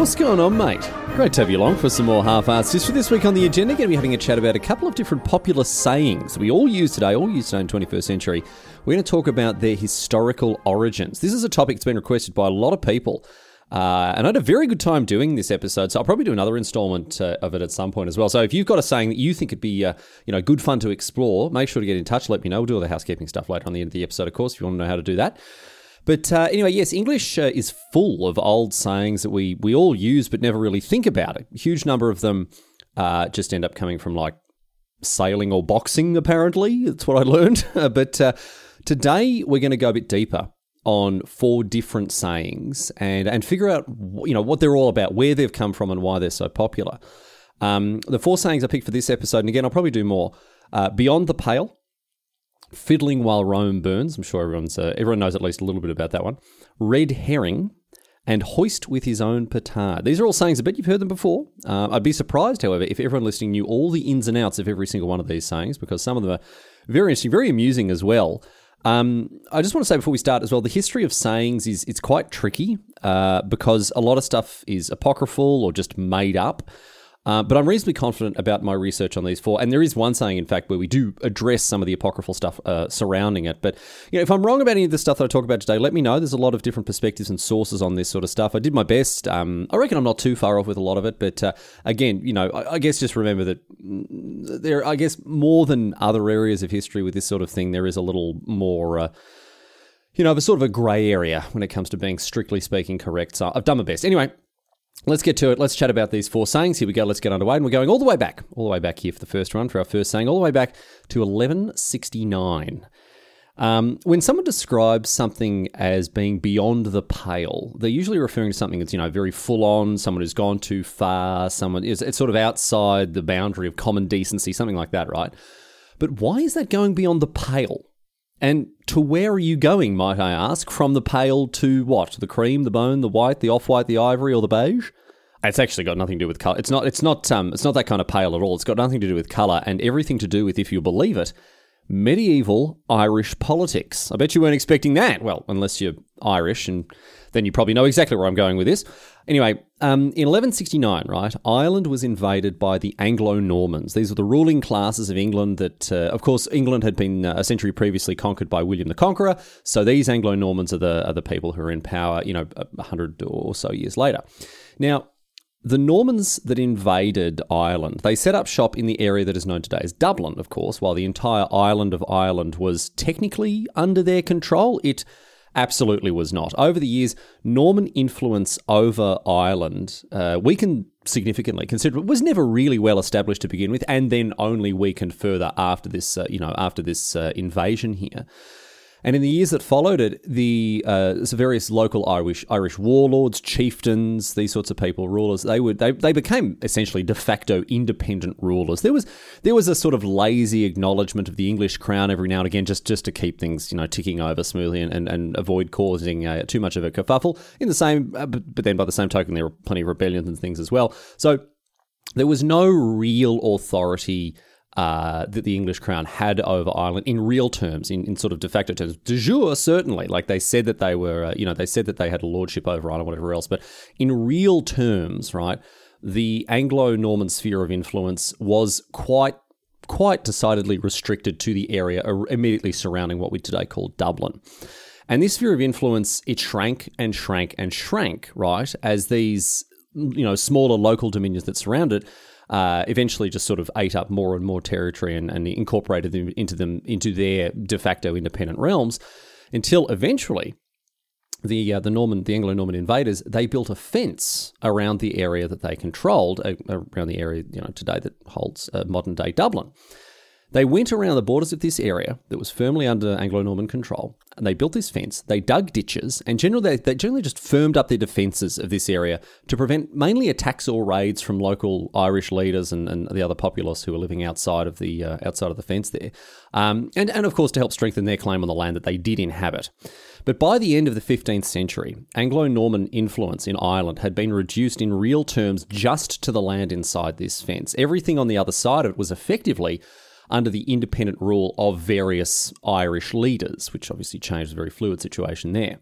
What's going on, mate? Great to have you along for some more half-assed history. This week on the agenda, going to be having a chat about a couple of different popular sayings we all use today, all used today in the 21st century. We're going to talk about their historical origins. This is a topic that's been requested by a lot of people. Uh, and I had a very good time doing this episode, so I'll probably do another installment uh, of it at some point as well. So if you've got a saying that you think would be, uh, you know, good fun to explore, make sure to get in touch. Let me know. We'll do all the housekeeping stuff later on the end of the episode, of course, if you want to know how to do that. But uh, anyway, yes, English uh, is full of old sayings that we we all use but never really think about. A huge number of them uh, just end up coming from like sailing or boxing. Apparently, that's what I learned. but uh, today we're going to go a bit deeper on four different sayings and and figure out you know what they're all about, where they've come from, and why they're so popular. Um, the four sayings I picked for this episode, and again, I'll probably do more. Uh, beyond the pale, Fiddling While Rome Burns. I'm sure everyone's uh, everyone knows at least a little bit about that one. Red Herring and Hoist with His Own Petard. These are all sayings, I bet you've heard them before. Uh, I'd be surprised, however, if everyone listening knew all the ins and outs of every single one of these sayings, because some of them are very interesting, very amusing as well. Um, I just want to say before we start as well, the history of sayings is it's quite tricky uh, because a lot of stuff is apocryphal or just made up. Uh, but I'm reasonably confident about my research on these four. And there is one saying, in fact, where we do address some of the apocryphal stuff uh, surrounding it. But you know, if I'm wrong about any of the stuff that I talk about today, let me know. There's a lot of different perspectives and sources on this sort of stuff. I did my best. Um, I reckon I'm not too far off with a lot of it. But uh, again, you know, I, I, guess just remember that there, I guess, more than other areas of history with this sort of thing, there is a little more uh, you know, of a sort of a grey area when it comes to being strictly speaking correct. So I've done my best. Anyway, Let's get to it. Let's chat about these four sayings. Here we go. Let's get underway. And we're going all the way back, all the way back here for the first one, for our first saying, all the way back to 1169. Um, when someone describes something as being beyond the pale, they're usually referring to something that's, you know, very full on, someone who's gone too far, someone is it's sort of outside the boundary of common decency, something like that, right? But why is that going beyond the pale? And to where are you going, might I ask? From the pale to what? The cream, the bone, the white, the off-white, the ivory, or the beige? It's actually got nothing to do with color. It's not. It's not. Um. It's not that kind of pale at all. It's got nothing to do with color and everything to do with, if you believe it, medieval Irish politics. I bet you weren't expecting that. Well, unless you're Irish, and then you probably know exactly where I'm going with this. Anyway, um, in 1169, right, Ireland was invaded by the Anglo Normans. These were the ruling classes of England that, uh, of course, England had been uh, a century previously conquered by William the Conqueror. So these Anglo Normans are the, are the people who are in power, you know, a hundred or so years later. Now, the Normans that invaded Ireland, they set up shop in the area that is known today as Dublin, of course, while the entire island of Ireland was technically under their control. It absolutely was not. Over the years, Norman influence over Ireland uh, weakened significantly. Consider was never really well established to begin with, and then only weakened further after this, uh, you know, after this uh, invasion here. And in the years that followed it, the uh, various local Irish Irish warlords, chieftains, these sorts of people, rulers, they would they, they became essentially de facto independent rulers. There was there was a sort of lazy acknowledgement of the English crown every now and again, just just to keep things you know ticking over smoothly and, and, and avoid causing uh, too much of a kerfuffle. In the same, uh, but, but then by the same token, there were plenty of rebellions and things as well. So there was no real authority uh, that the English crown had over Ireland in real terms, in, in sort of de facto terms. De jure, certainly. Like they said that they were, uh, you know, they said that they had a lordship over Ireland, whatever else. But in real terms, right, the Anglo Norman sphere of influence was quite quite decidedly restricted to the area immediately surrounding what we today call Dublin. And this sphere of influence, it shrank and shrank and shrank, right, as these, you know, smaller local dominions that surround it uh, eventually just sort of ate up more and more territory and, and incorporated them into them into their de facto independent realms until eventually the uh, the Norman the Anglo Norman invaders they built a fence around the area that they controlled uh, around the area you know today that holds uh, modern day Dublin. They went around the borders of this area that was firmly under Anglo Norman control, and they built this fence. They dug ditches, and generally, they, generally just firmed up their defences of this area to prevent mainly attacks or raids from local Irish leaders and, and the other populace who were living outside of the uh, outside of the fence there, um, and and of course to help strengthen their claim on the land that they did inhabit. But by the end of the 15th century, Anglo Norman influence in Ireland had been reduced in real terms just to the land inside this fence. Everything on the other side of it was effectively under the independent rule of various Irish leaders, which obviously changed a very fluid situation there.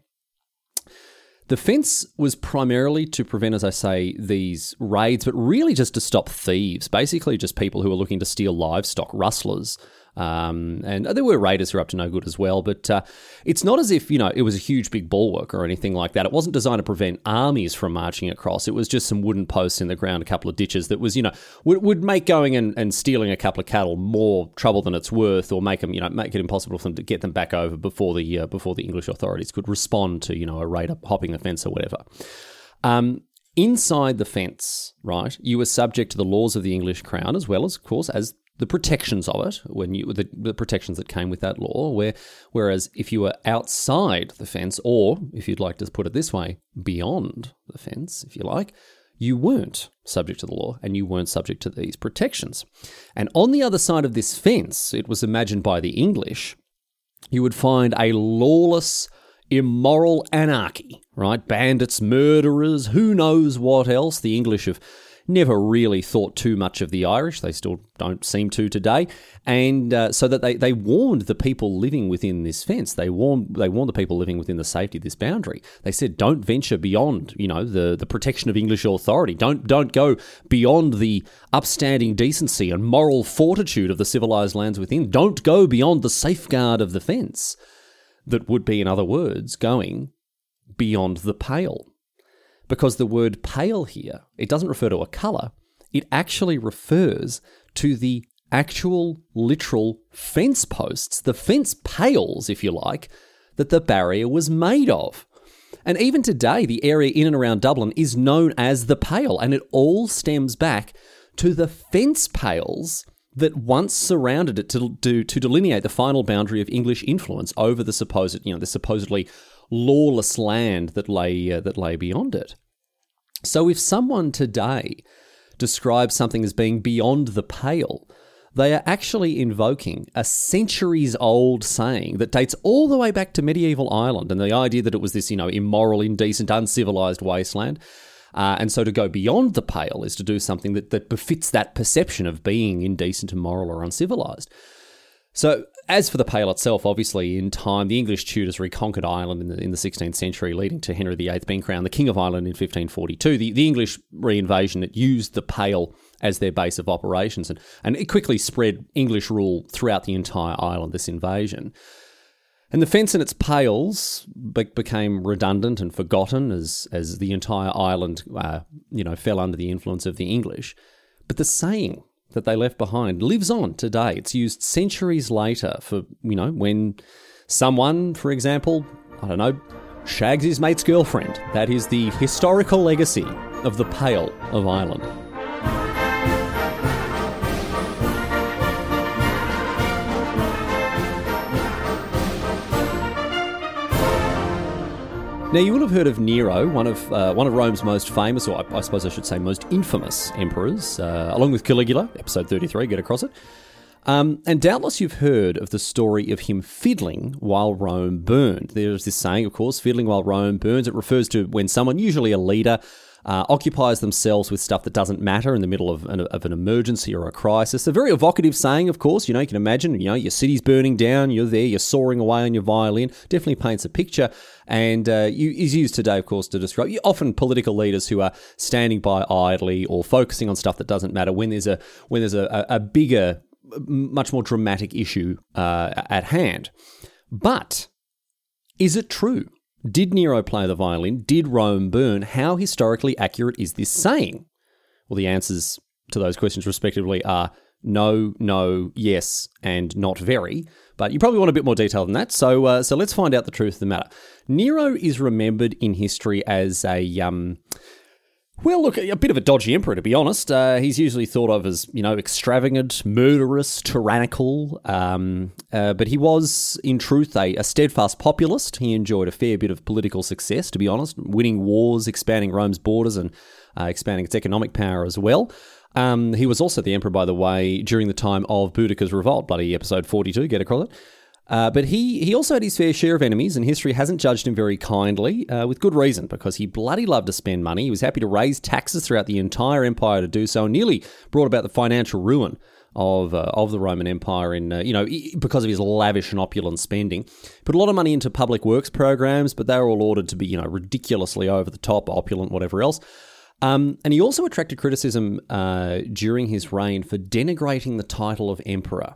The fence was primarily to prevent, as I say, these raids, but really just to stop thieves, basically just people who were looking to steal livestock, rustlers, um, and there were raiders who were up to no good as well. But uh, it's not as if, you know, it was a huge big bulwark or anything like that. It wasn't designed to prevent armies from marching across. It was just some wooden posts in the ground, a couple of ditches that was, you know, would, would make going and, and stealing a couple of cattle more trouble than it's worth or make them, you know, make it impossible for them to get them back over before the, uh, before the English authorities could respond to, you know, a raider hopping the fence or whatever. Um, inside the fence, right, you were subject to the laws of the English crown as well as, of course, as the protections of it when you the, the protections that came with that law where whereas if you were outside the fence or if you'd like to put it this way beyond the fence if you like you weren't subject to the law and you weren't subject to these protections. And on the other side of this fence it was imagined by the english you would find a lawless immoral anarchy right? Bandits murderers who knows what else. The english have never really thought too much of the Irish. They still don't seem to today. And uh, so that they, they warned the people living within this fence. They warned they warned the people living within the safety of this boundary. They said, don't venture beyond, you know, the, the protection of English authority. Don't don't go beyond the upstanding decency and moral fortitude of the civilized lands within. Don't go beyond the safeguard of the fence. That would be, in other words, going beyond the pale because the word pale here, it doesn't refer to a color, it actually refers to the actual literal fence posts, the fence pales, if you like, that the barrier was made of. And even today, the area in and around Dublin is known as the Pale, and it all stems back to the fence pales that once surrounded it to, to, to delineate the final boundary of English influence over the supposed, you know, the supposedly lawless land that lay uh, that lay beyond it. So if someone today describes something as being beyond the pale, they are actually invoking a centuries old saying that dates all the way back to medieval Ireland and the idea that it was this, you know, immoral, indecent, uncivilized wasteland. Uh, and so to go beyond the pale is to do something that, that befits that perception of being indecent, immoral, or uncivilized. So as for the Pale itself, obviously, in time, the English Tudors reconquered Ireland in the, in the 16th century, leading to Henry VIII being crowned the King of Ireland in 1542. The, the English reinvasion it used the Pale as their base of operations, and, and it quickly spread English rule throughout the entire island, this invasion. And the fence and its pales be- became redundant and forgotten as, as the entire island, uh, you know, fell under the influence of the English. But the saying that they left behind lives on today. It's used centuries later for, you know, when someone, for example, I don't know, shags his mate's girlfriend. That is the historical legacy of the Pale of Ireland. Now, you will have heard of Nero, one of uh, one of Rome's most famous, or I, I, suppose I should say most infamous emperors, uh, along with Caligula, episode 33, get across it. Um, and doubtless you've heard of the story of him fiddling while Rome burned. There's this saying, of course, fiddling while Rome burns. It refers to when someone, usually a leader, uh, occupies themselves with stuff that doesn't matter in the middle of an, of an emergency or a crisis. A very evocative saying, of course. You know, you can imagine, you know, your city's burning down, you're there, you're soaring away on your violin. Definitely paints a picture. And uh, you, is used today, of course, to describe often political leaders who are standing by idly or focusing on stuff that doesn't matter when there's a when there's a, a bigger, much more dramatic issue uh, at hand. But is it true? Did Nero play the violin? Did Rome burn? How historically accurate is this saying? Well, the answer's to those questions, respectively, are no, no, yes, and not very. But you probably want a bit more detail than that. So, uh, so let's find out the truth of the matter. Nero is remembered in history as a um, well, look, a bit of a dodgy emperor, to be honest. Uh, he's usually thought of as, you know, extravagant, murderous, tyrannical. Um, uh, but he was, in truth, a, a, steadfast populist. He enjoyed a fair bit of political success, to be honest, winning wars, expanding Rome's borders, and uh, expanding its economic power as well. Um, he was also the emperor, by the way, during the time of Boudicca's revolt, bloody episode 42, get across it. Uh, but he, he also had his fair share of enemies, and history hasn't judged him very kindly, uh, with good reason, because he bloody loved to spend money. He was happy to raise taxes throughout the entire empire to do so, and nearly brought about the financial ruin of uh, of the Roman Empire in uh, you know because of his lavish and opulent spending. Put a lot of money into public works programs, but they were all ordered to be you know ridiculously over the top, opulent, whatever else. Um, and he also attracted criticism uh, during his reign for denigrating the title of emperor.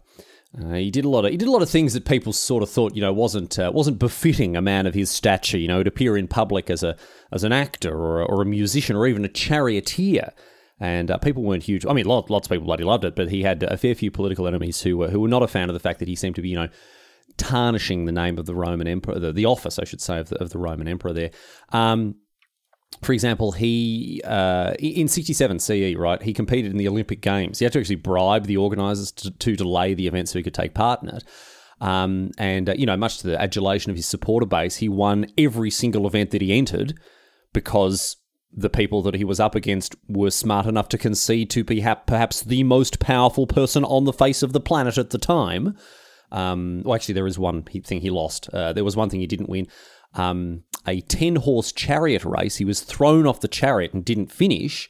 Uh, he did a lot of he did a lot of things that people sort of thought you know wasn't uh, wasn't befitting a man of his stature. You know, to appear in public as a as an actor or, or a musician or even a charioteer. And uh, people weren't huge. I mean, lots, lots of people bloody loved it, but he had a fair few political enemies who were who were not a fan of the fact that he seemed to be you know tarnishing the name of the Roman emperor, the, the office, I should say, of the, of the Roman emperor there. Um, for example, he uh, in 67 CE, right? He competed in the Olympic Games. He had to actually bribe the organisers to, to delay the event so he could take part in it. Um, and uh, you know, much to the adulation of his supporter base, he won every single event that he entered because the people that he was up against were smart enough to concede to perhaps the most powerful person on the face of the planet at the time. Um, well, actually, there is one thing he lost. Uh, there was one thing he didn't win um, a 10 horse chariot race. He was thrown off the chariot and didn't finish,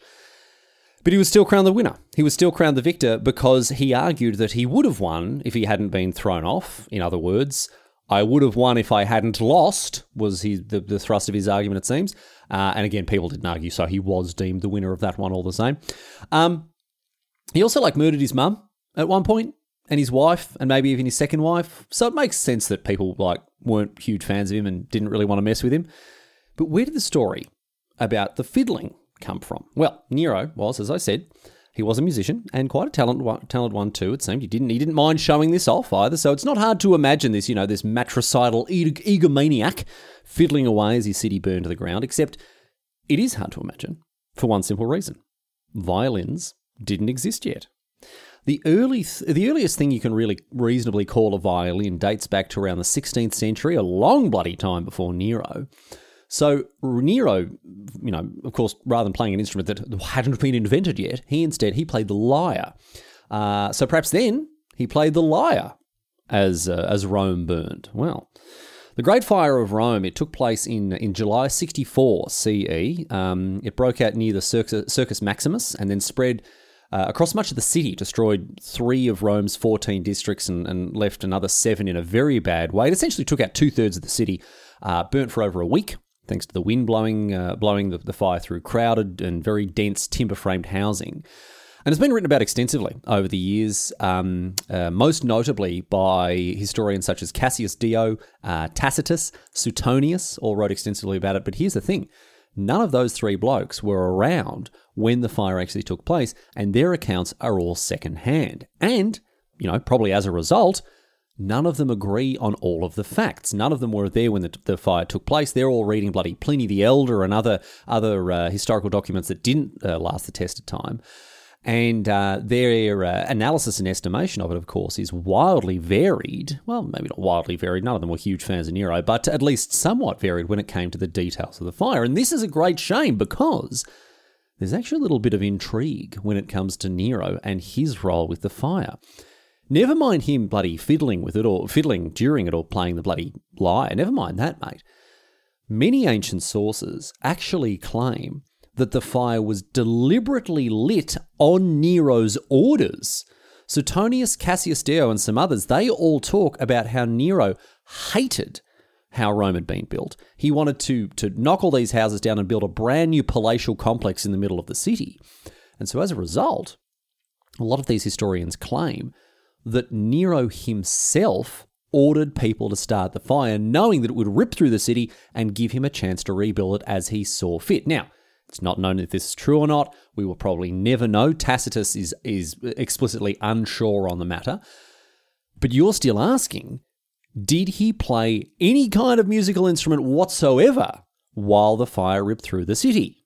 but he was still crowned the winner. He was still crowned the victor because he argued that he would have won if he hadn't been thrown off. In other words, I would have won if I hadn't lost, was he, the, the thrust of his argument, it seems. Uh, and again, people didn't argue, so he was deemed the winner of that one all the same. Um, he also like murdered his mum at one point and his wife, and maybe even his second wife. So it makes sense that people like weren't huge fans of him and didn't really want to mess with him. But where did the story about the fiddling come from? Well, Nero was, as I said, he was a musician and quite a talented talented one too. It seemed he didn't he didn't mind showing this off either. So it's not hard to imagine this, you know, this matricidal egomaniac fiddling away as his city burned to the ground. Except it is hard to imagine for one simple reason: violins didn't exist yet. The early, the earliest thing you can really reasonably call a violin dates back to around the 16th century, a long bloody time before Nero. So Nero, you know, of course, rather than playing an instrument that hadn't been invented yet, he instead he played the lyre. Uh, so perhaps then he played the lyre as uh, as Rome burned. Well, the Great Fire of Rome it took place in in July 64 CE. Um, it broke out near the Circus, Circus Maximus and then spread uh, across much of the city, destroyed three of Rome's 14 districts and, and, left another seven in a very bad way. It essentially took out two thirds of the city, uh, burnt for over a week, thanks to the wind blowing, uh, blowing the, the, fire through crowded and very dense timber framed housing. And it's been written about extensively over the years, um, uh, most notably by historians such as Cassius Dio, uh, Tacitus, Suetonius, all wrote extensively about it. But here's the thing none of those three blokes were around when the fire actually took place, and their accounts are all secondhand. And, you know, probably as a result, none of them agree on all of the facts. None of them were there when the, the fire took place. They're all reading bloody Pliny the Elder and other other uh, historical documents that didn't uh, last the test of time. And uh, their uh, analysis and estimation of it, of course, is wildly varied. Well, maybe not wildly varied. None of them were huge fans of Nero, but at least somewhat varied when it came to the details of the fire. And this is a great shame because there's actually a little bit of intrigue when it comes to Nero and his role with the fire. Never mind him bloody fiddling with it or fiddling during it or playing the bloody lyre. Never mind that, mate. Many ancient sources actually claim that the fire was deliberately lit on Nero's orders. Suetonius, Cassius Dio, and some others, they all talk about how Nero hated how Rome had been built. He wanted to, to knock all these houses down and build a brand new palatial complex in the middle of the city. And so, as a result, a lot of these historians claim that Nero himself ordered people to start the fire, knowing that it would rip through the city and give him a chance to rebuild it as he saw fit. Now, It's not known if this is true or not. We will probably never know. Tacitus is, is explicitly unsure on the matter. But you're still asking did he play any kind of musical instrument whatsoever while the fire ripped through the city?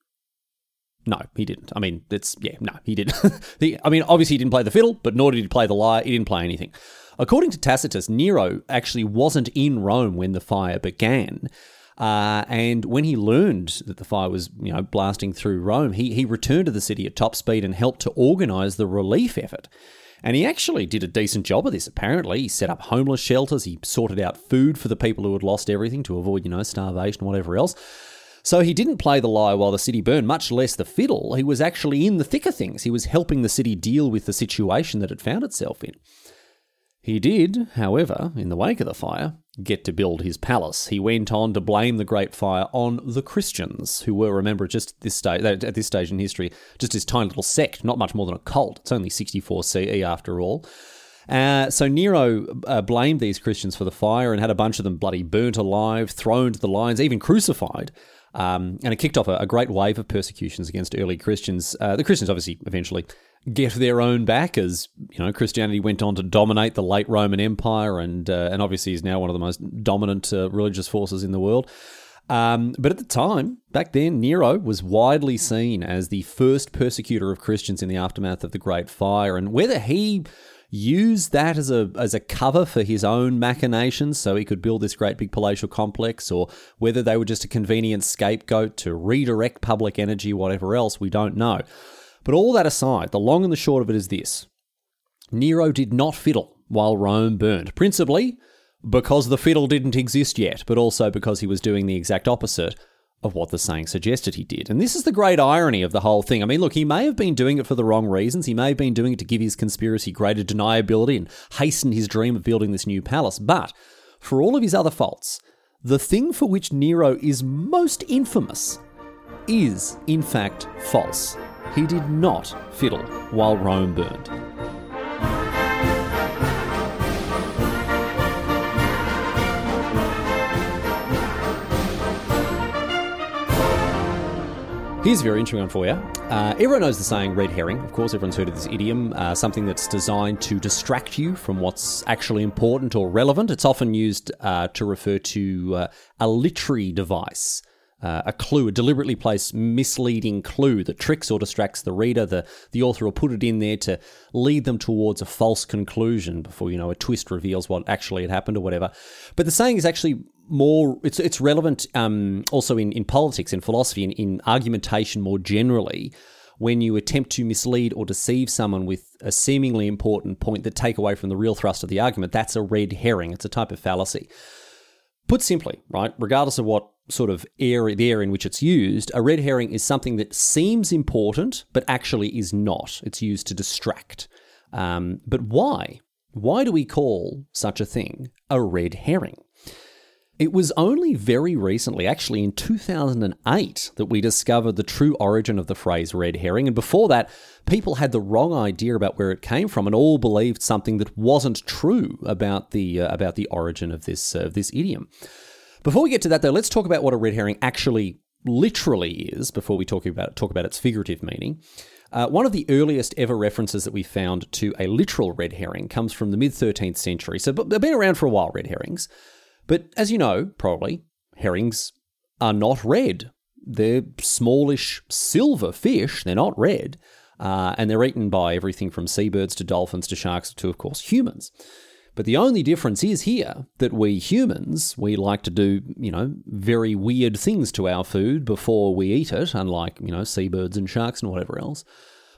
No, he didn't. I mean, it's, yeah, no, he didn't. I mean, obviously he didn't play the fiddle, but nor did he play the lyre. He didn't play anything. According to Tacitus, Nero actually wasn't in Rome when the fire began. Uh, and when he learned that the fire was, you know, blasting through Rome, he, he returned to the city at top speed and helped to organize the relief effort. And he actually did a decent job of this, apparently. He set up homeless shelters, he sorted out food for the people who had lost everything to avoid, you know, starvation, whatever else. So he didn't play the lyre while the city burned, much less the fiddle. He was actually in the thick of things. He was helping the city deal with the situation that it found itself in. He did, however, in the wake of the fire, get to build his palace. He went on to blame the Great Fire on the Christians, who were, remember, just at this stage, at this stage in history, just this tiny little sect, not much more than a cult. It's only 64 CE after all. Uh, so Nero uh, blamed these Christians for the fire and had a bunch of them bloody burnt alive, thrown to the lions, even crucified. Um, and it kicked off a, a, great wave of persecutions against early Christians. Uh, the Christians obviously eventually get their own back as you know Christianity went on to dominate the late Roman Empire and uh, and obviously is now one of the most dominant uh, religious forces in the world. Um, but at the time, back then, Nero was widely seen as the first persecutor of Christians in the aftermath of the Great Fire, and whether he used that as a as a cover for his own machinations so he could build this great big palatial complex or whether they were just a convenient scapegoat to redirect public energy whatever else we don't know but all that aside, the long and the short of it is this Nero did not fiddle while Rome burned, principally because the fiddle didn't exist yet, but also because he was doing the exact opposite of what the saying suggested he did. And this is the great irony of the whole thing. I mean, look, he may have been doing it for the wrong reasons. He may have been doing it to give his conspiracy greater deniability and hasten his dream of building this new palace. But for all of his other faults, the thing for which Nero is most infamous is, in fact, false. He did not fiddle while Rome burned. Here's a very interesting one for you. Uh, everyone knows the saying red herring. Of course, everyone's heard of this idiom, uh, something that's designed to distract you from what's actually important or relevant. It's often used uh, to refer to uh, a literary device uh, a clue, a deliberately placed misleading clue that tricks or distracts the reader. The, the author will put it in there to lead them towards a false conclusion before, you know, a twist reveals what actually had happened or whatever. But the saying is actually more, it's, it's relevant um, also in, in politics, in philosophy, in, in argumentation more generally when you attempt to mislead or deceive someone with a seemingly important point that take away from the real thrust of the argument, that's a red herring. It's a type of fallacy. Put simply, right, regardless of what sort of area, the area in which it's used, a red herring is something that seems important but actually is not. It's used to distract. Um, but why? Why do we call such a thing a red herring? It was only very recently, actually in 2008, that we discovered the true origin of the phrase red herring. And before that, people had the wrong idea about where it came from and all believed something that wasn't true about the, uh, about the origin of this, uh, this idiom. Before we get to that, though, let's talk about what a red herring actually literally is before we talk about, talk about its figurative meaning. Uh, one of the earliest ever references that we found to a literal red herring comes from the mid 13th century. So they've been around for a while, red herrings. But as you know, probably, herrings are not red. They're smallish silver fish, they're not red. Uh, and they're eaten by everything from seabirds to dolphins to sharks to, of course, humans. But the only difference is here that we humans, we like to do, you know, very weird things to our food before we eat it, unlike, you know, seabirds and sharks and whatever else.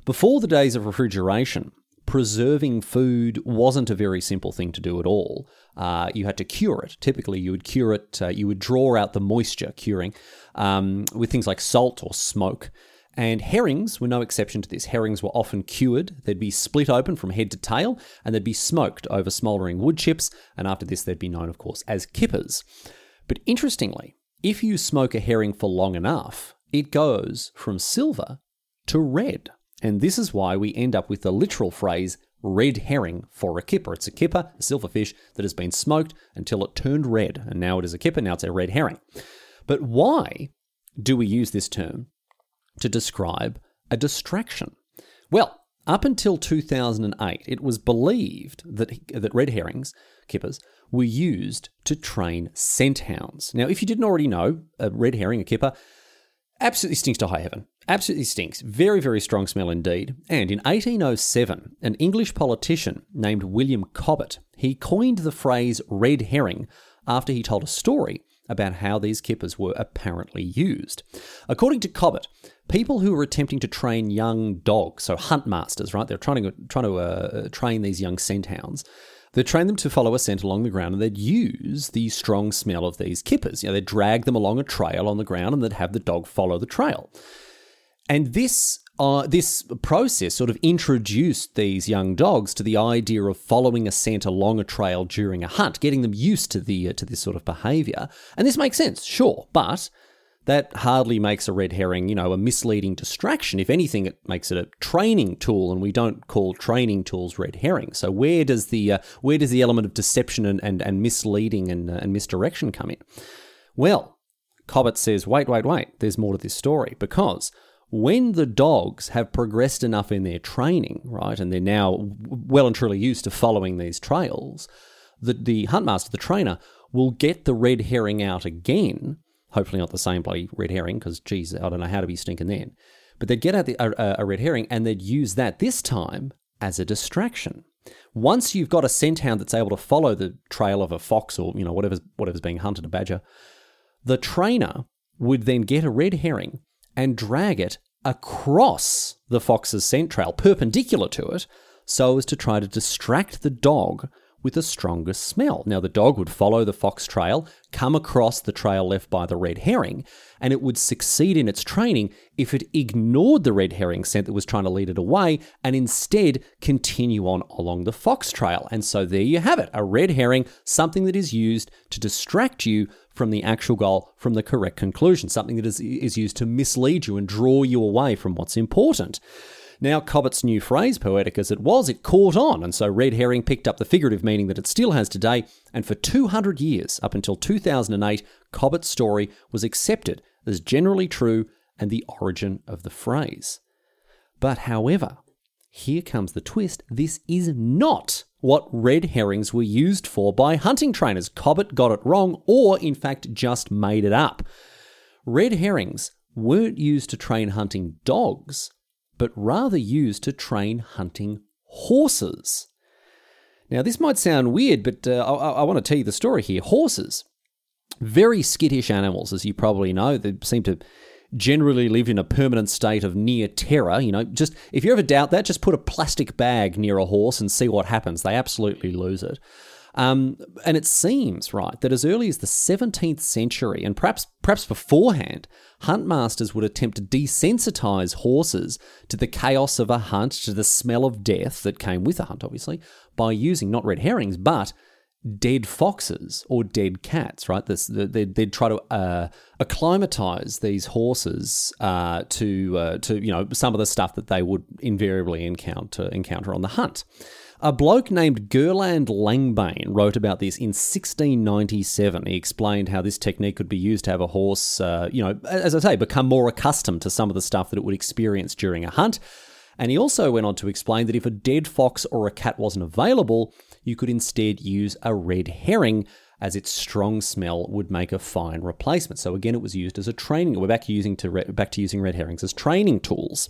Before the days of refrigeration, preserving food wasn't a very simple thing to do at all. Uh, you had to cure it. Typically, you would cure it, uh, you would draw out the moisture, curing, um, with things like salt or smoke. And herrings were no exception to this. Herrings were often cured. They'd be split open from head to tail, and they'd be smoked over smouldering wood chips. And after this, they'd be known, of course, as kippers. But interestingly, if you smoke a herring for long enough, it goes from silver to red. And this is why we end up with the literal phrase red herring for a kipper. It's a kipper, a silverfish that has been smoked until it turned red, and now it is a kipper, now it's a red herring. But why do we use this term? To describe a distraction. Well, up until 2008, it was believed that, that red herrings, kippers, were used to train scent hounds. Now, if you didn't already know, a red herring, a kipper, absolutely stinks to high heaven. Absolutely stinks. Very, very strong smell indeed. And in 1807, an English politician named William Cobbett, he coined the phrase red herring after he told a story about how these kippers were apparently used. According to Cobbett, people who were attempting to train young dogs, so hunt masters, right? They're trying to trying to uh, train these young scent hounds. They'd train them to follow a scent along the ground and they'd use the strong smell of these kippers. You know, they'd drag them along a trail on the ground and they'd have the dog follow the trail. And this uh, this process sort of introduced these young dogs to the idea of following a scent along a trail during a hunt, getting them used to the uh, to this sort of behaviour. And this makes sense, sure, but that hardly makes a red herring, you know, a misleading distraction. If anything, it makes it a training tool, and we don't call training tools red herrings. So where does the uh, where does the element of deception and and, and misleading and, uh, and misdirection come in? Well, Cobbett says, wait, wait, wait. There's more to this story because when the dogs have progressed enough in their training, right, and they're now well and truly used to following these trails, the, the huntmaster, the trainer, will get the red herring out again Hopefully not the same bloody red herring, because geez, I don't know how to be stinking then. But they'd get out the, a, a red herring and they'd use that this time as a distraction. Once you've got a scent hound that's able to follow the trail of a fox or you know whatever's whatever's being hunted, a badger, the trainer would then get a red herring and drag it across the fox's scent trail, perpendicular to it, so as to try to distract the dog with the strongest smell. Now, the dog would follow the fox trail, come across the trail left by the red herring, and it would succeed in its training if it ignored the red herring scent that was trying to lead it away and instead continue on along the fox trail. And so there you have it a red herring, something that is used to distract you from the actual goal, from the correct conclusion, something that is, is used to mislead you and draw you away from what's important. Now, Cobbett's new phrase, poetic as it was, it caught on, and so red herring picked up the figurative meaning that it still has today, and for 200 years, up until 2008, Cobbett's story was accepted as generally true and the origin of the phrase. But however, here comes the twist this is not what red herrings were used for by hunting trainers. Cobbett got it wrong, or in fact just made it up. Red herrings weren't used to train hunting dogs, but rather used to train hunting horses. Now, this might sound weird, but uh, I, I want to tell you the story here. Horses, very skittish animals, as you probably know. They seem to generally live in a permanent state of near terror. You know, just if you ever doubt that, just put a plastic bag near a horse and see what happens. They absolutely lose it. Um, and it seems, right, that as early as the 17th century, and perhaps perhaps beforehand, huntmasters would attempt to desensitize horses to the chaos of a hunt, to the smell of death that came with a hunt, obviously, by using not red herrings, but dead foxes or dead cats, right? This, they'd, they'd try to uh, acclimatize these horses uh, to, uh, to, you know, some of the stuff that they would invariably encounter, encounter on the hunt. A bloke named Gerard Langbaine wrote about this in 1697. He explained how this technique could be used to have a horse, uh, you know, as I say, become more accustomed to some of the stuff that it would experience during a hunt. And he also went on to explain that if a dead fox or a cat wasn't available, you could instead use a red herring as its strong smell would make a fine replacement. So again, it was used as a training. We're back to using to re- back to using red herrings as training tools.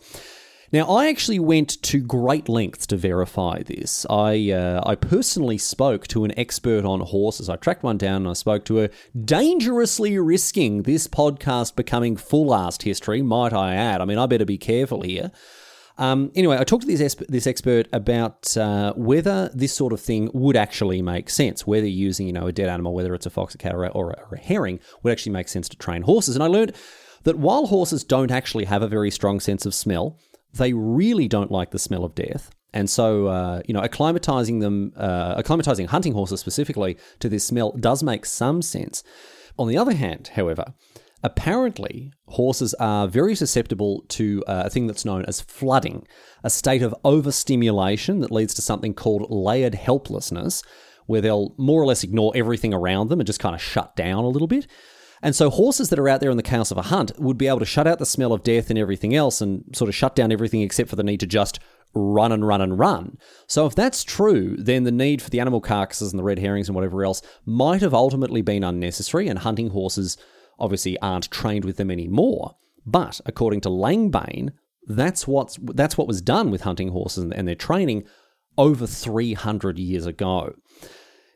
Now, I actually went to great lengths to verify this. I uh, I personally spoke to an expert on horses. I tracked one down and I spoke to her, dangerously risking this podcast becoming full assed history, might I add. I mean, I better be careful here. Um, anyway, I talked to this, this expert about uh, whether this sort of thing would actually make sense, whether using you know a dead animal, whether it's a fox, a cat, or a, or a herring, would actually make sense to train horses. And I learned that while horses don't actually have a very strong sense of smell, they really don't like the smell of death. And so, uh, you know, acclimatizing them, uh, acclimatizing hunting horses specifically to this smell does make some sense. On the other hand, however, apparently horses are very susceptible to uh, a thing that's known as flooding, a state of overstimulation that leads to something called learned helplessness, where they'll more or less ignore everything around them and just kind of shut down a little bit. And so horses that are out there in the chaos of a hunt would be able to shut out the smell of death and everything else and sort of shut down everything except for the need to just run and run and run. So if that's true, then the need for the animal carcasses and the red herrings and whatever else might have ultimately been unnecessary, and hunting horses obviously aren't trained with them anymore. But according to Langbaine, that's what's that's what was done with hunting horses and their training over 300 years ago.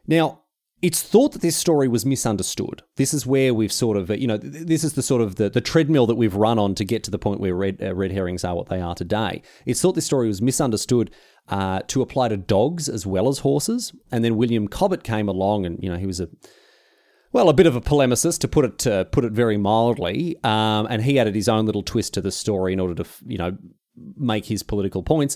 Now, it's thought that this story was misunderstood. This is where we've sort of, you know, this is the sort of the, the treadmill that we've run on to get to the point where red, uh, red herrings are what they are today. It's thought this story was misunderstood uh, to apply to dogs as well as horses. And then William Cobbett came along, and you know, he was a well, a bit of a polemicist to put it uh, put it very mildly, um, and he added his own little twist to the story in order to, you know, make his political points.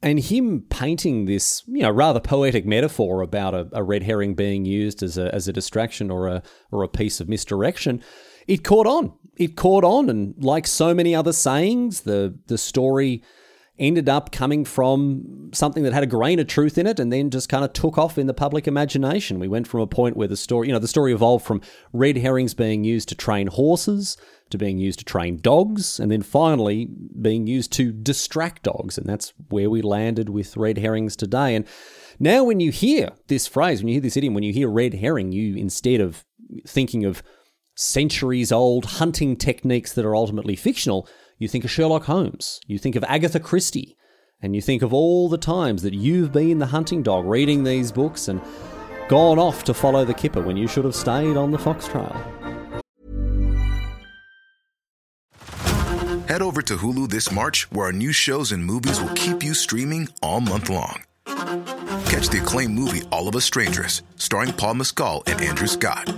And him painting this, you know, rather poetic metaphor about a, a, red herring being used as a as a distraction or a or a piece of misdirection, it caught on. It caught on, and like so many other sayings, the the story ended up coming from something that had a grain of truth in it and then just kind of took off in the public imagination. We went from a point where the story, you know, the story evolved from red herrings being used to train horses to being used to train dogs, and then finally being used to distract dogs. And that's where we landed with red herrings today. And now, when you hear this phrase, when you hear this idiom, when you hear red herring, you instead of thinking of centuries old hunting techniques that are ultimately fictional, you think of Sherlock Holmes, you think of Agatha Christie, and you think of all the times that you've been the hunting dog reading these books and gone off to follow the kipper when you should have stayed on the fox trail. Head over to Hulu this March, where our new shows and movies will keep you streaming all month long. Catch the acclaimed movie All of Us Strangers, starring Paul Mescal and Andrew Scott.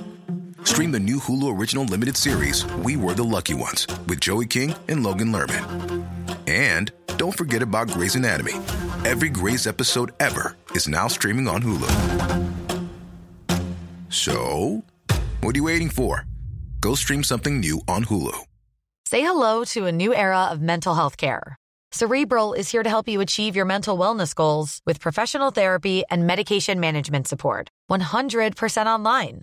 Stream the new Hulu original limited series We Were the Lucky Ones with Joey King and Logan Lerman. And don't forget about Grey's Anatomy. Every Grey's episode ever is now streaming on Hulu. So, what are you waiting for? Go stream something new on Hulu. Say hello to a new era of mental health care. Cerebral is here to help you achieve your mental wellness goals with professional therapy and medication management support. 100% online.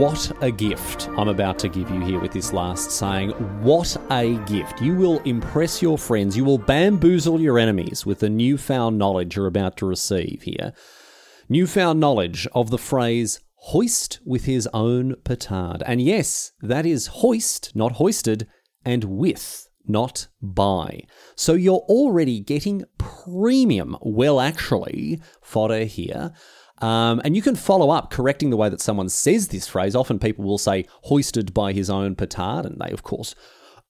What a gift I'm about to give you here with this last saying. What a gift. You will impress your friends, you will bamboozle your enemies with the newfound knowledge you're about to receive here. Newfound knowledge of the phrase hoist with his own petard. And yes, that is hoist, not hoisted, and with, not by. So you're already getting premium, well, actually, fodder here. Um, and you can follow up correcting the way that someone says this phrase. Often people will say hoisted by his own petard, and they, of course,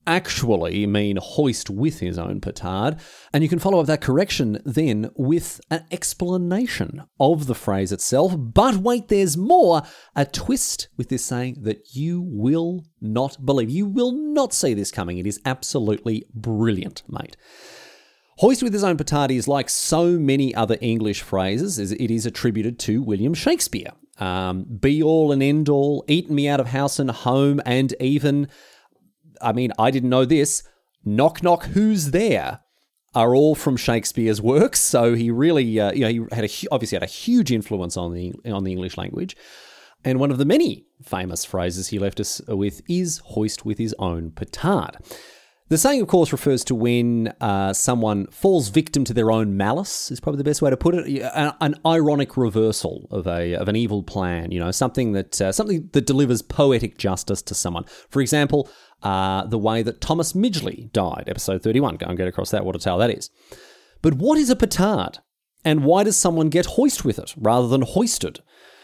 actually mean hoist with his own petard. And you can follow up that correction then with an explanation of the phrase itself. But wait, there's more a twist with this saying that you will not believe. You will not see this coming. It is absolutely brilliant, mate. Hoist with his own petard is like so many other English phrases, it is attributed to William Shakespeare. Um, be all and end all, eat me out of house and home, and even, I mean, I didn't know this, knock knock, who's there? Are all from Shakespeare's works, so he really, uh, you know, he had a, obviously had a huge influence on the on the English language. And one of the many famous phrases he left us with is "hoist with his own petard." The saying, of course, refers to when uh, someone falls victim to their own malice. Is probably the best way to put it. An, an ironic reversal of a of an evil plan. You know, something that uh, something that delivers poetic justice to someone. For example, uh, the way that Thomas Midgley died, episode thirty-one. Go and get across that. What a tale that is. But what is a petard, and why does someone get hoist with it rather than hoisted?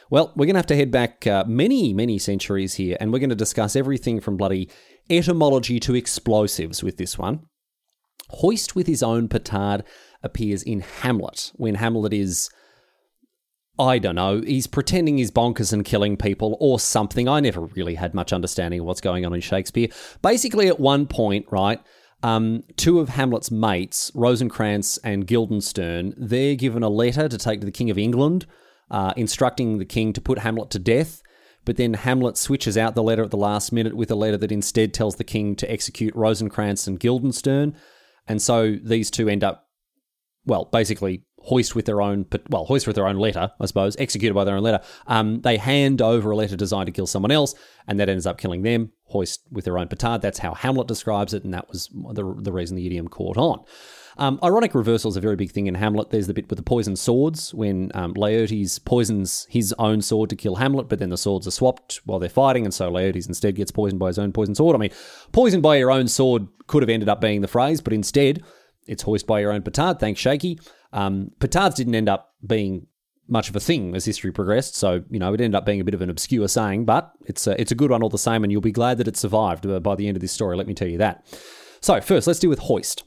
Well, we're going to have to head back uh, many, many centuries here, and we're going to discuss everything from bloody etymology to explosives with this one. Hoist with his own petard appears in Hamlet, when Hamlet is, I don't know, he's pretending he's bonkers and killing people or something. I never really had much understanding of what's going on in Shakespeare. Basically, at one point, right, um, two of Hamlet's mates, Rosencrantz and Guildenstern, they're given a letter to take to the King of England, uh, instructing the king to put Hamlet to death. But then Hamlet switches out the letter at the last minute with a letter that instead tells the king to execute Rosencrantz and Guildenstern. And so these two end up, well, basically hoist with their own, well, hoist with their own letter, I suppose, executed by their own letter. Um, they hand over a letter designed to kill someone else, and that ends up killing them, hoist with their own petard. That's how Hamlet describes it, and that was the, the reason the idiom caught on. Um, ironic reversal is a very big thing in Hamlet. There's the bit with the poisoned swords when um, Laertes poisons his own sword to kill Hamlet, but then the swords are swapped while they're fighting, and so Laertes instead gets poisoned by his own poisoned sword. I mean, poisoned by your own sword could have ended up being the phrase, but instead it's hoist by your own petard. Thanks, Shaky. Um, petards didn't end up being much of a thing as history progressed. So you know, it ended up being a bit of an obscure saying, but it's a, it's a good one all the same, and you'll be glad that it survived uh, by the end of this story. Let me tell you that. So first, let's deal with hoist.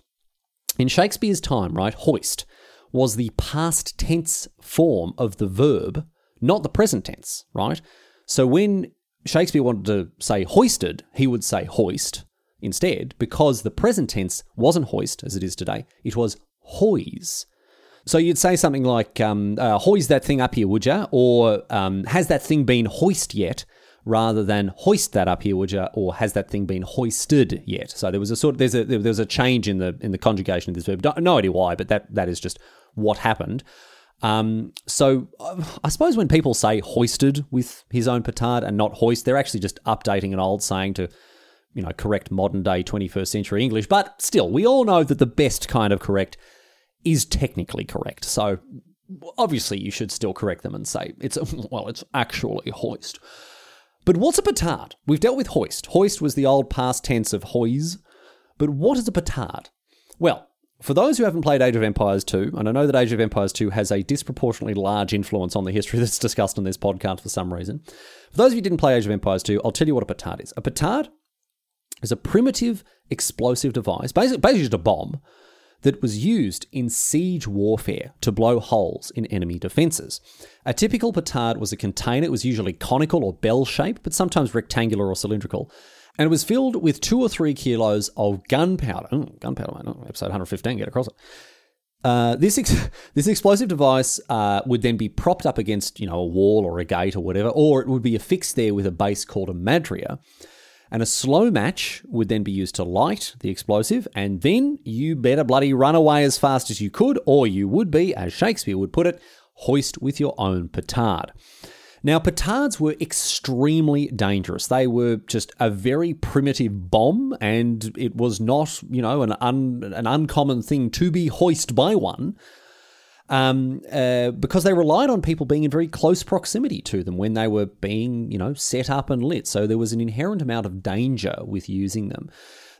In Shakespeare's time, right, hoist was the past tense form of the verb, not the present tense, right? So when Shakespeare wanted to say hoisted, he would say hoist instead, because the present tense wasn't hoist as it is today, it was hoise. So you'd say something like, um, uh, hoist that thing up here, would you? Or um, has that thing been hoist yet? rather than hoist that up here, would you? Or has that thing been hoisted yet? So there was a sort of there's a there was a change in the in the conjugation of this verb. No idea why, but that that is just what happened. Um, so uh, I suppose when people say hoisted with his own petard and not hoist, they're actually just updating an old saying to, you know, correct modern day 21st century English. But still, we all know that the best kind of correct is technically correct. So obviously, you should still correct them and say it's well, it's actually hoist. But what's a petard? We've dealt with hoist. Hoist was the old past tense of hoise. But what is a petard? Well, for those who haven't played Age of Empires 2, and I know that Age of Empires 2 has a disproportionately large influence on the history that's discussed on this podcast for some reason. For those of you who didn't play Age of Empires 2, I'll tell you what a petard is. A petard is a primitive explosive device, basically, basically just a bomb, that was used in siege warfare to blow holes in enemy defences. A typical petard was a container, it was usually conical or bell shaped, but sometimes rectangular or cylindrical. And it was filled with two or three kilos of gunpowder. Oh, gunpowder, mate. Oh, episode 115, get across it. Uh, this ex- this explosive device uh, would then be propped up against you know a wall or a gate or whatever, or it would be affixed there with a base called a madrier. And a slow match would then be used to light the explosive, and then you better bloody run away as fast as you could, or you would be, as Shakespeare would put it, hoist with your own petard. Now, petards were extremely dangerous. They were just a very primitive bomb, and it was not, you know, an, un, an uncommon thing to be hoist by one um, uh, because they relied on people being in very close proximity to them when they were being, you know, set up and lit. So there was an inherent amount of danger with using them.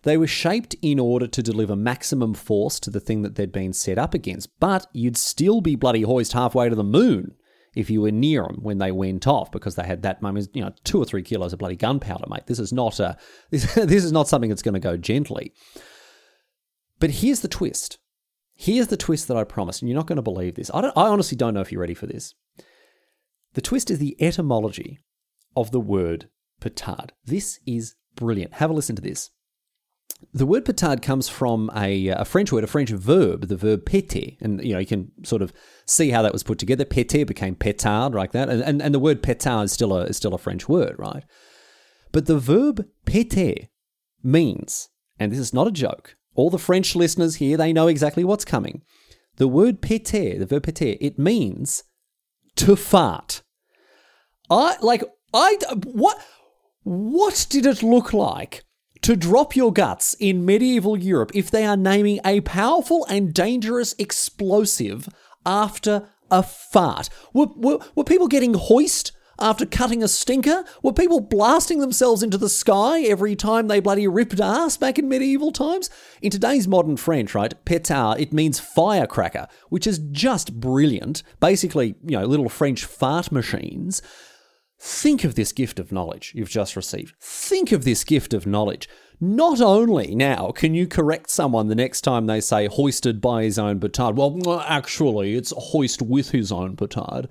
They were shaped in order to deliver maximum force to the thing that they'd been set up against, but you'd still be bloody hoist halfway to the moon if you were near them when they went off because they had that moment, you know, two or three kilos of bloody gunpowder, mate. This is not a, this, this is not something that's going to go gently. But here's the twist. Here's the twist that I promised, and you're not going to believe this. I, I honestly don't know if you're ready for this. The twist is the etymology of the word petard. This is brilliant. Have a listen to this. The word petard comes from a, a French word, a French verb, the verb péter. And, you know, you can sort of see how that was put together. Péter became petard, like that. And, and, and the word petard is still, a, is still a French word, right? But the verb péter means, and this is not a joke, all the French listeners here, they know exactly what's coming. The word péter, the verb péter, it means to fart. I like I what what did it look like to drop your guts in medieval Europe if they are naming a powerful and dangerous explosive after a fart? Were, were, were people getting hoist after cutting a stinker? Were people blasting themselves into the sky every time they bloody ripped ass back in medieval times? In today's modern French, right, pétard, it means firecracker, which is just brilliant. Basically, you know, little French fart machines. Think of this gift of knowledge you've just received. Think of this gift of knowledge. Not only now can you correct someone the next time they say hoisted by his own petard, well, actually, it's hoist with his own petard.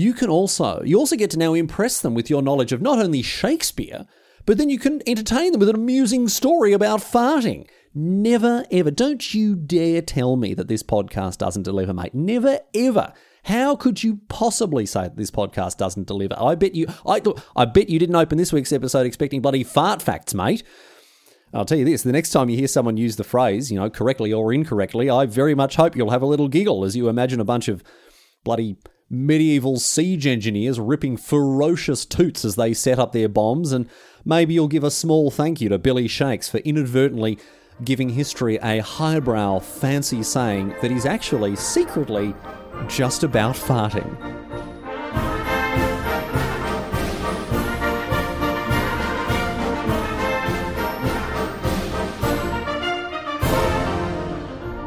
You can also, you also get to now impress them with your knowledge of not only Shakespeare, but then you can entertain them with an amusing story about farting. Never ever, don't you dare tell me that this podcast doesn't deliver, mate. Never ever how could you possibly say that this podcast doesn't deliver? I bet you, I, I bet you didn't open this week's episode expecting bloody fart facts, mate. I'll tell you this: the next time you hear someone use the phrase, you know, correctly or incorrectly, I very much hope you'll have a little giggle as you imagine a bunch of bloody medieval siege engineers ripping ferocious toots as they set up their bombs, and maybe you'll give a small thank you to Billy Shakes for inadvertently giving history a highbrow, fancy saying that he's actually secretly just about farting.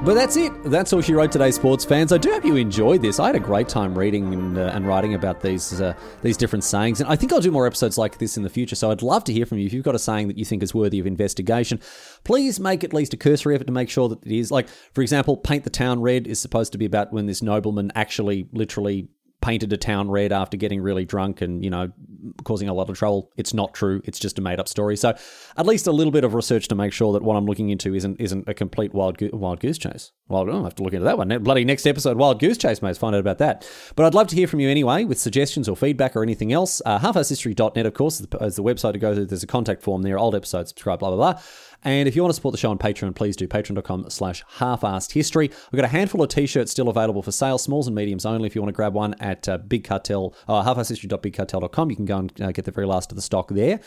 But that's it. That's all she wrote today, sports fans. I do hope you enjoyed this. I had a great time reading and, uh, and writing about these uh, these different sayings, and I think I'll do more episodes like this in the future. So I'd love to hear from you if you've got a saying that you think is worthy of investigation. Please make at least a cursory effort to make sure that it is. Like, for example, "Paint the Town Red" is supposed to be about when this nobleman actually, literally painted a town red after getting really drunk and, you know, causing a lot of trouble. It's not true. It's just a made up story. So at least a little bit of research to make sure that what I'm looking into isn't isn't a complete wild go- wild goose chase. Well, I'll have to look into that one. Bloody next episode, wild goose chase, mate. Find out about that. But I'd love to hear from you anyway with suggestions or feedback or anything else. Uh, halfarsedhistory.net, of course, is the, is the website to go to. There's a contact form there. Old episodes, subscribe, blah blah blah. And if you want to support the show on Patreon, please do patreon.com slash half-arsed-history. We've got a handful of t-shirts still available for sale, smalls and mediums only. If you want to grab one at uh, Big Cartel, uh, half-arsed-history.bigcartel.com, you can go and uh, get the very last of the stock there.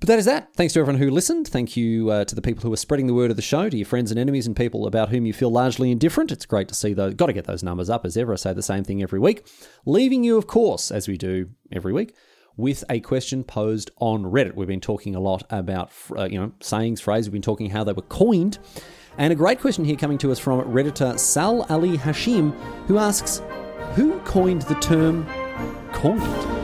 But that is that. Thanks to everyone who listened. Thank you uh, to the people who are spreading the word of the show, to your friends and enemies and people about whom you feel largely indifferent. It's great to see those. Got to get those numbers up as ever. I say the same thing every week. Leaving you, of course, as we do every week, with a question posed on Reddit. We've been talking a lot about, uh, you know, sayings, phrases. We've been talking how they were coined. And a great question here coming to us from Redditor Sal Ali Hashim, who asks, Who coined the term coined?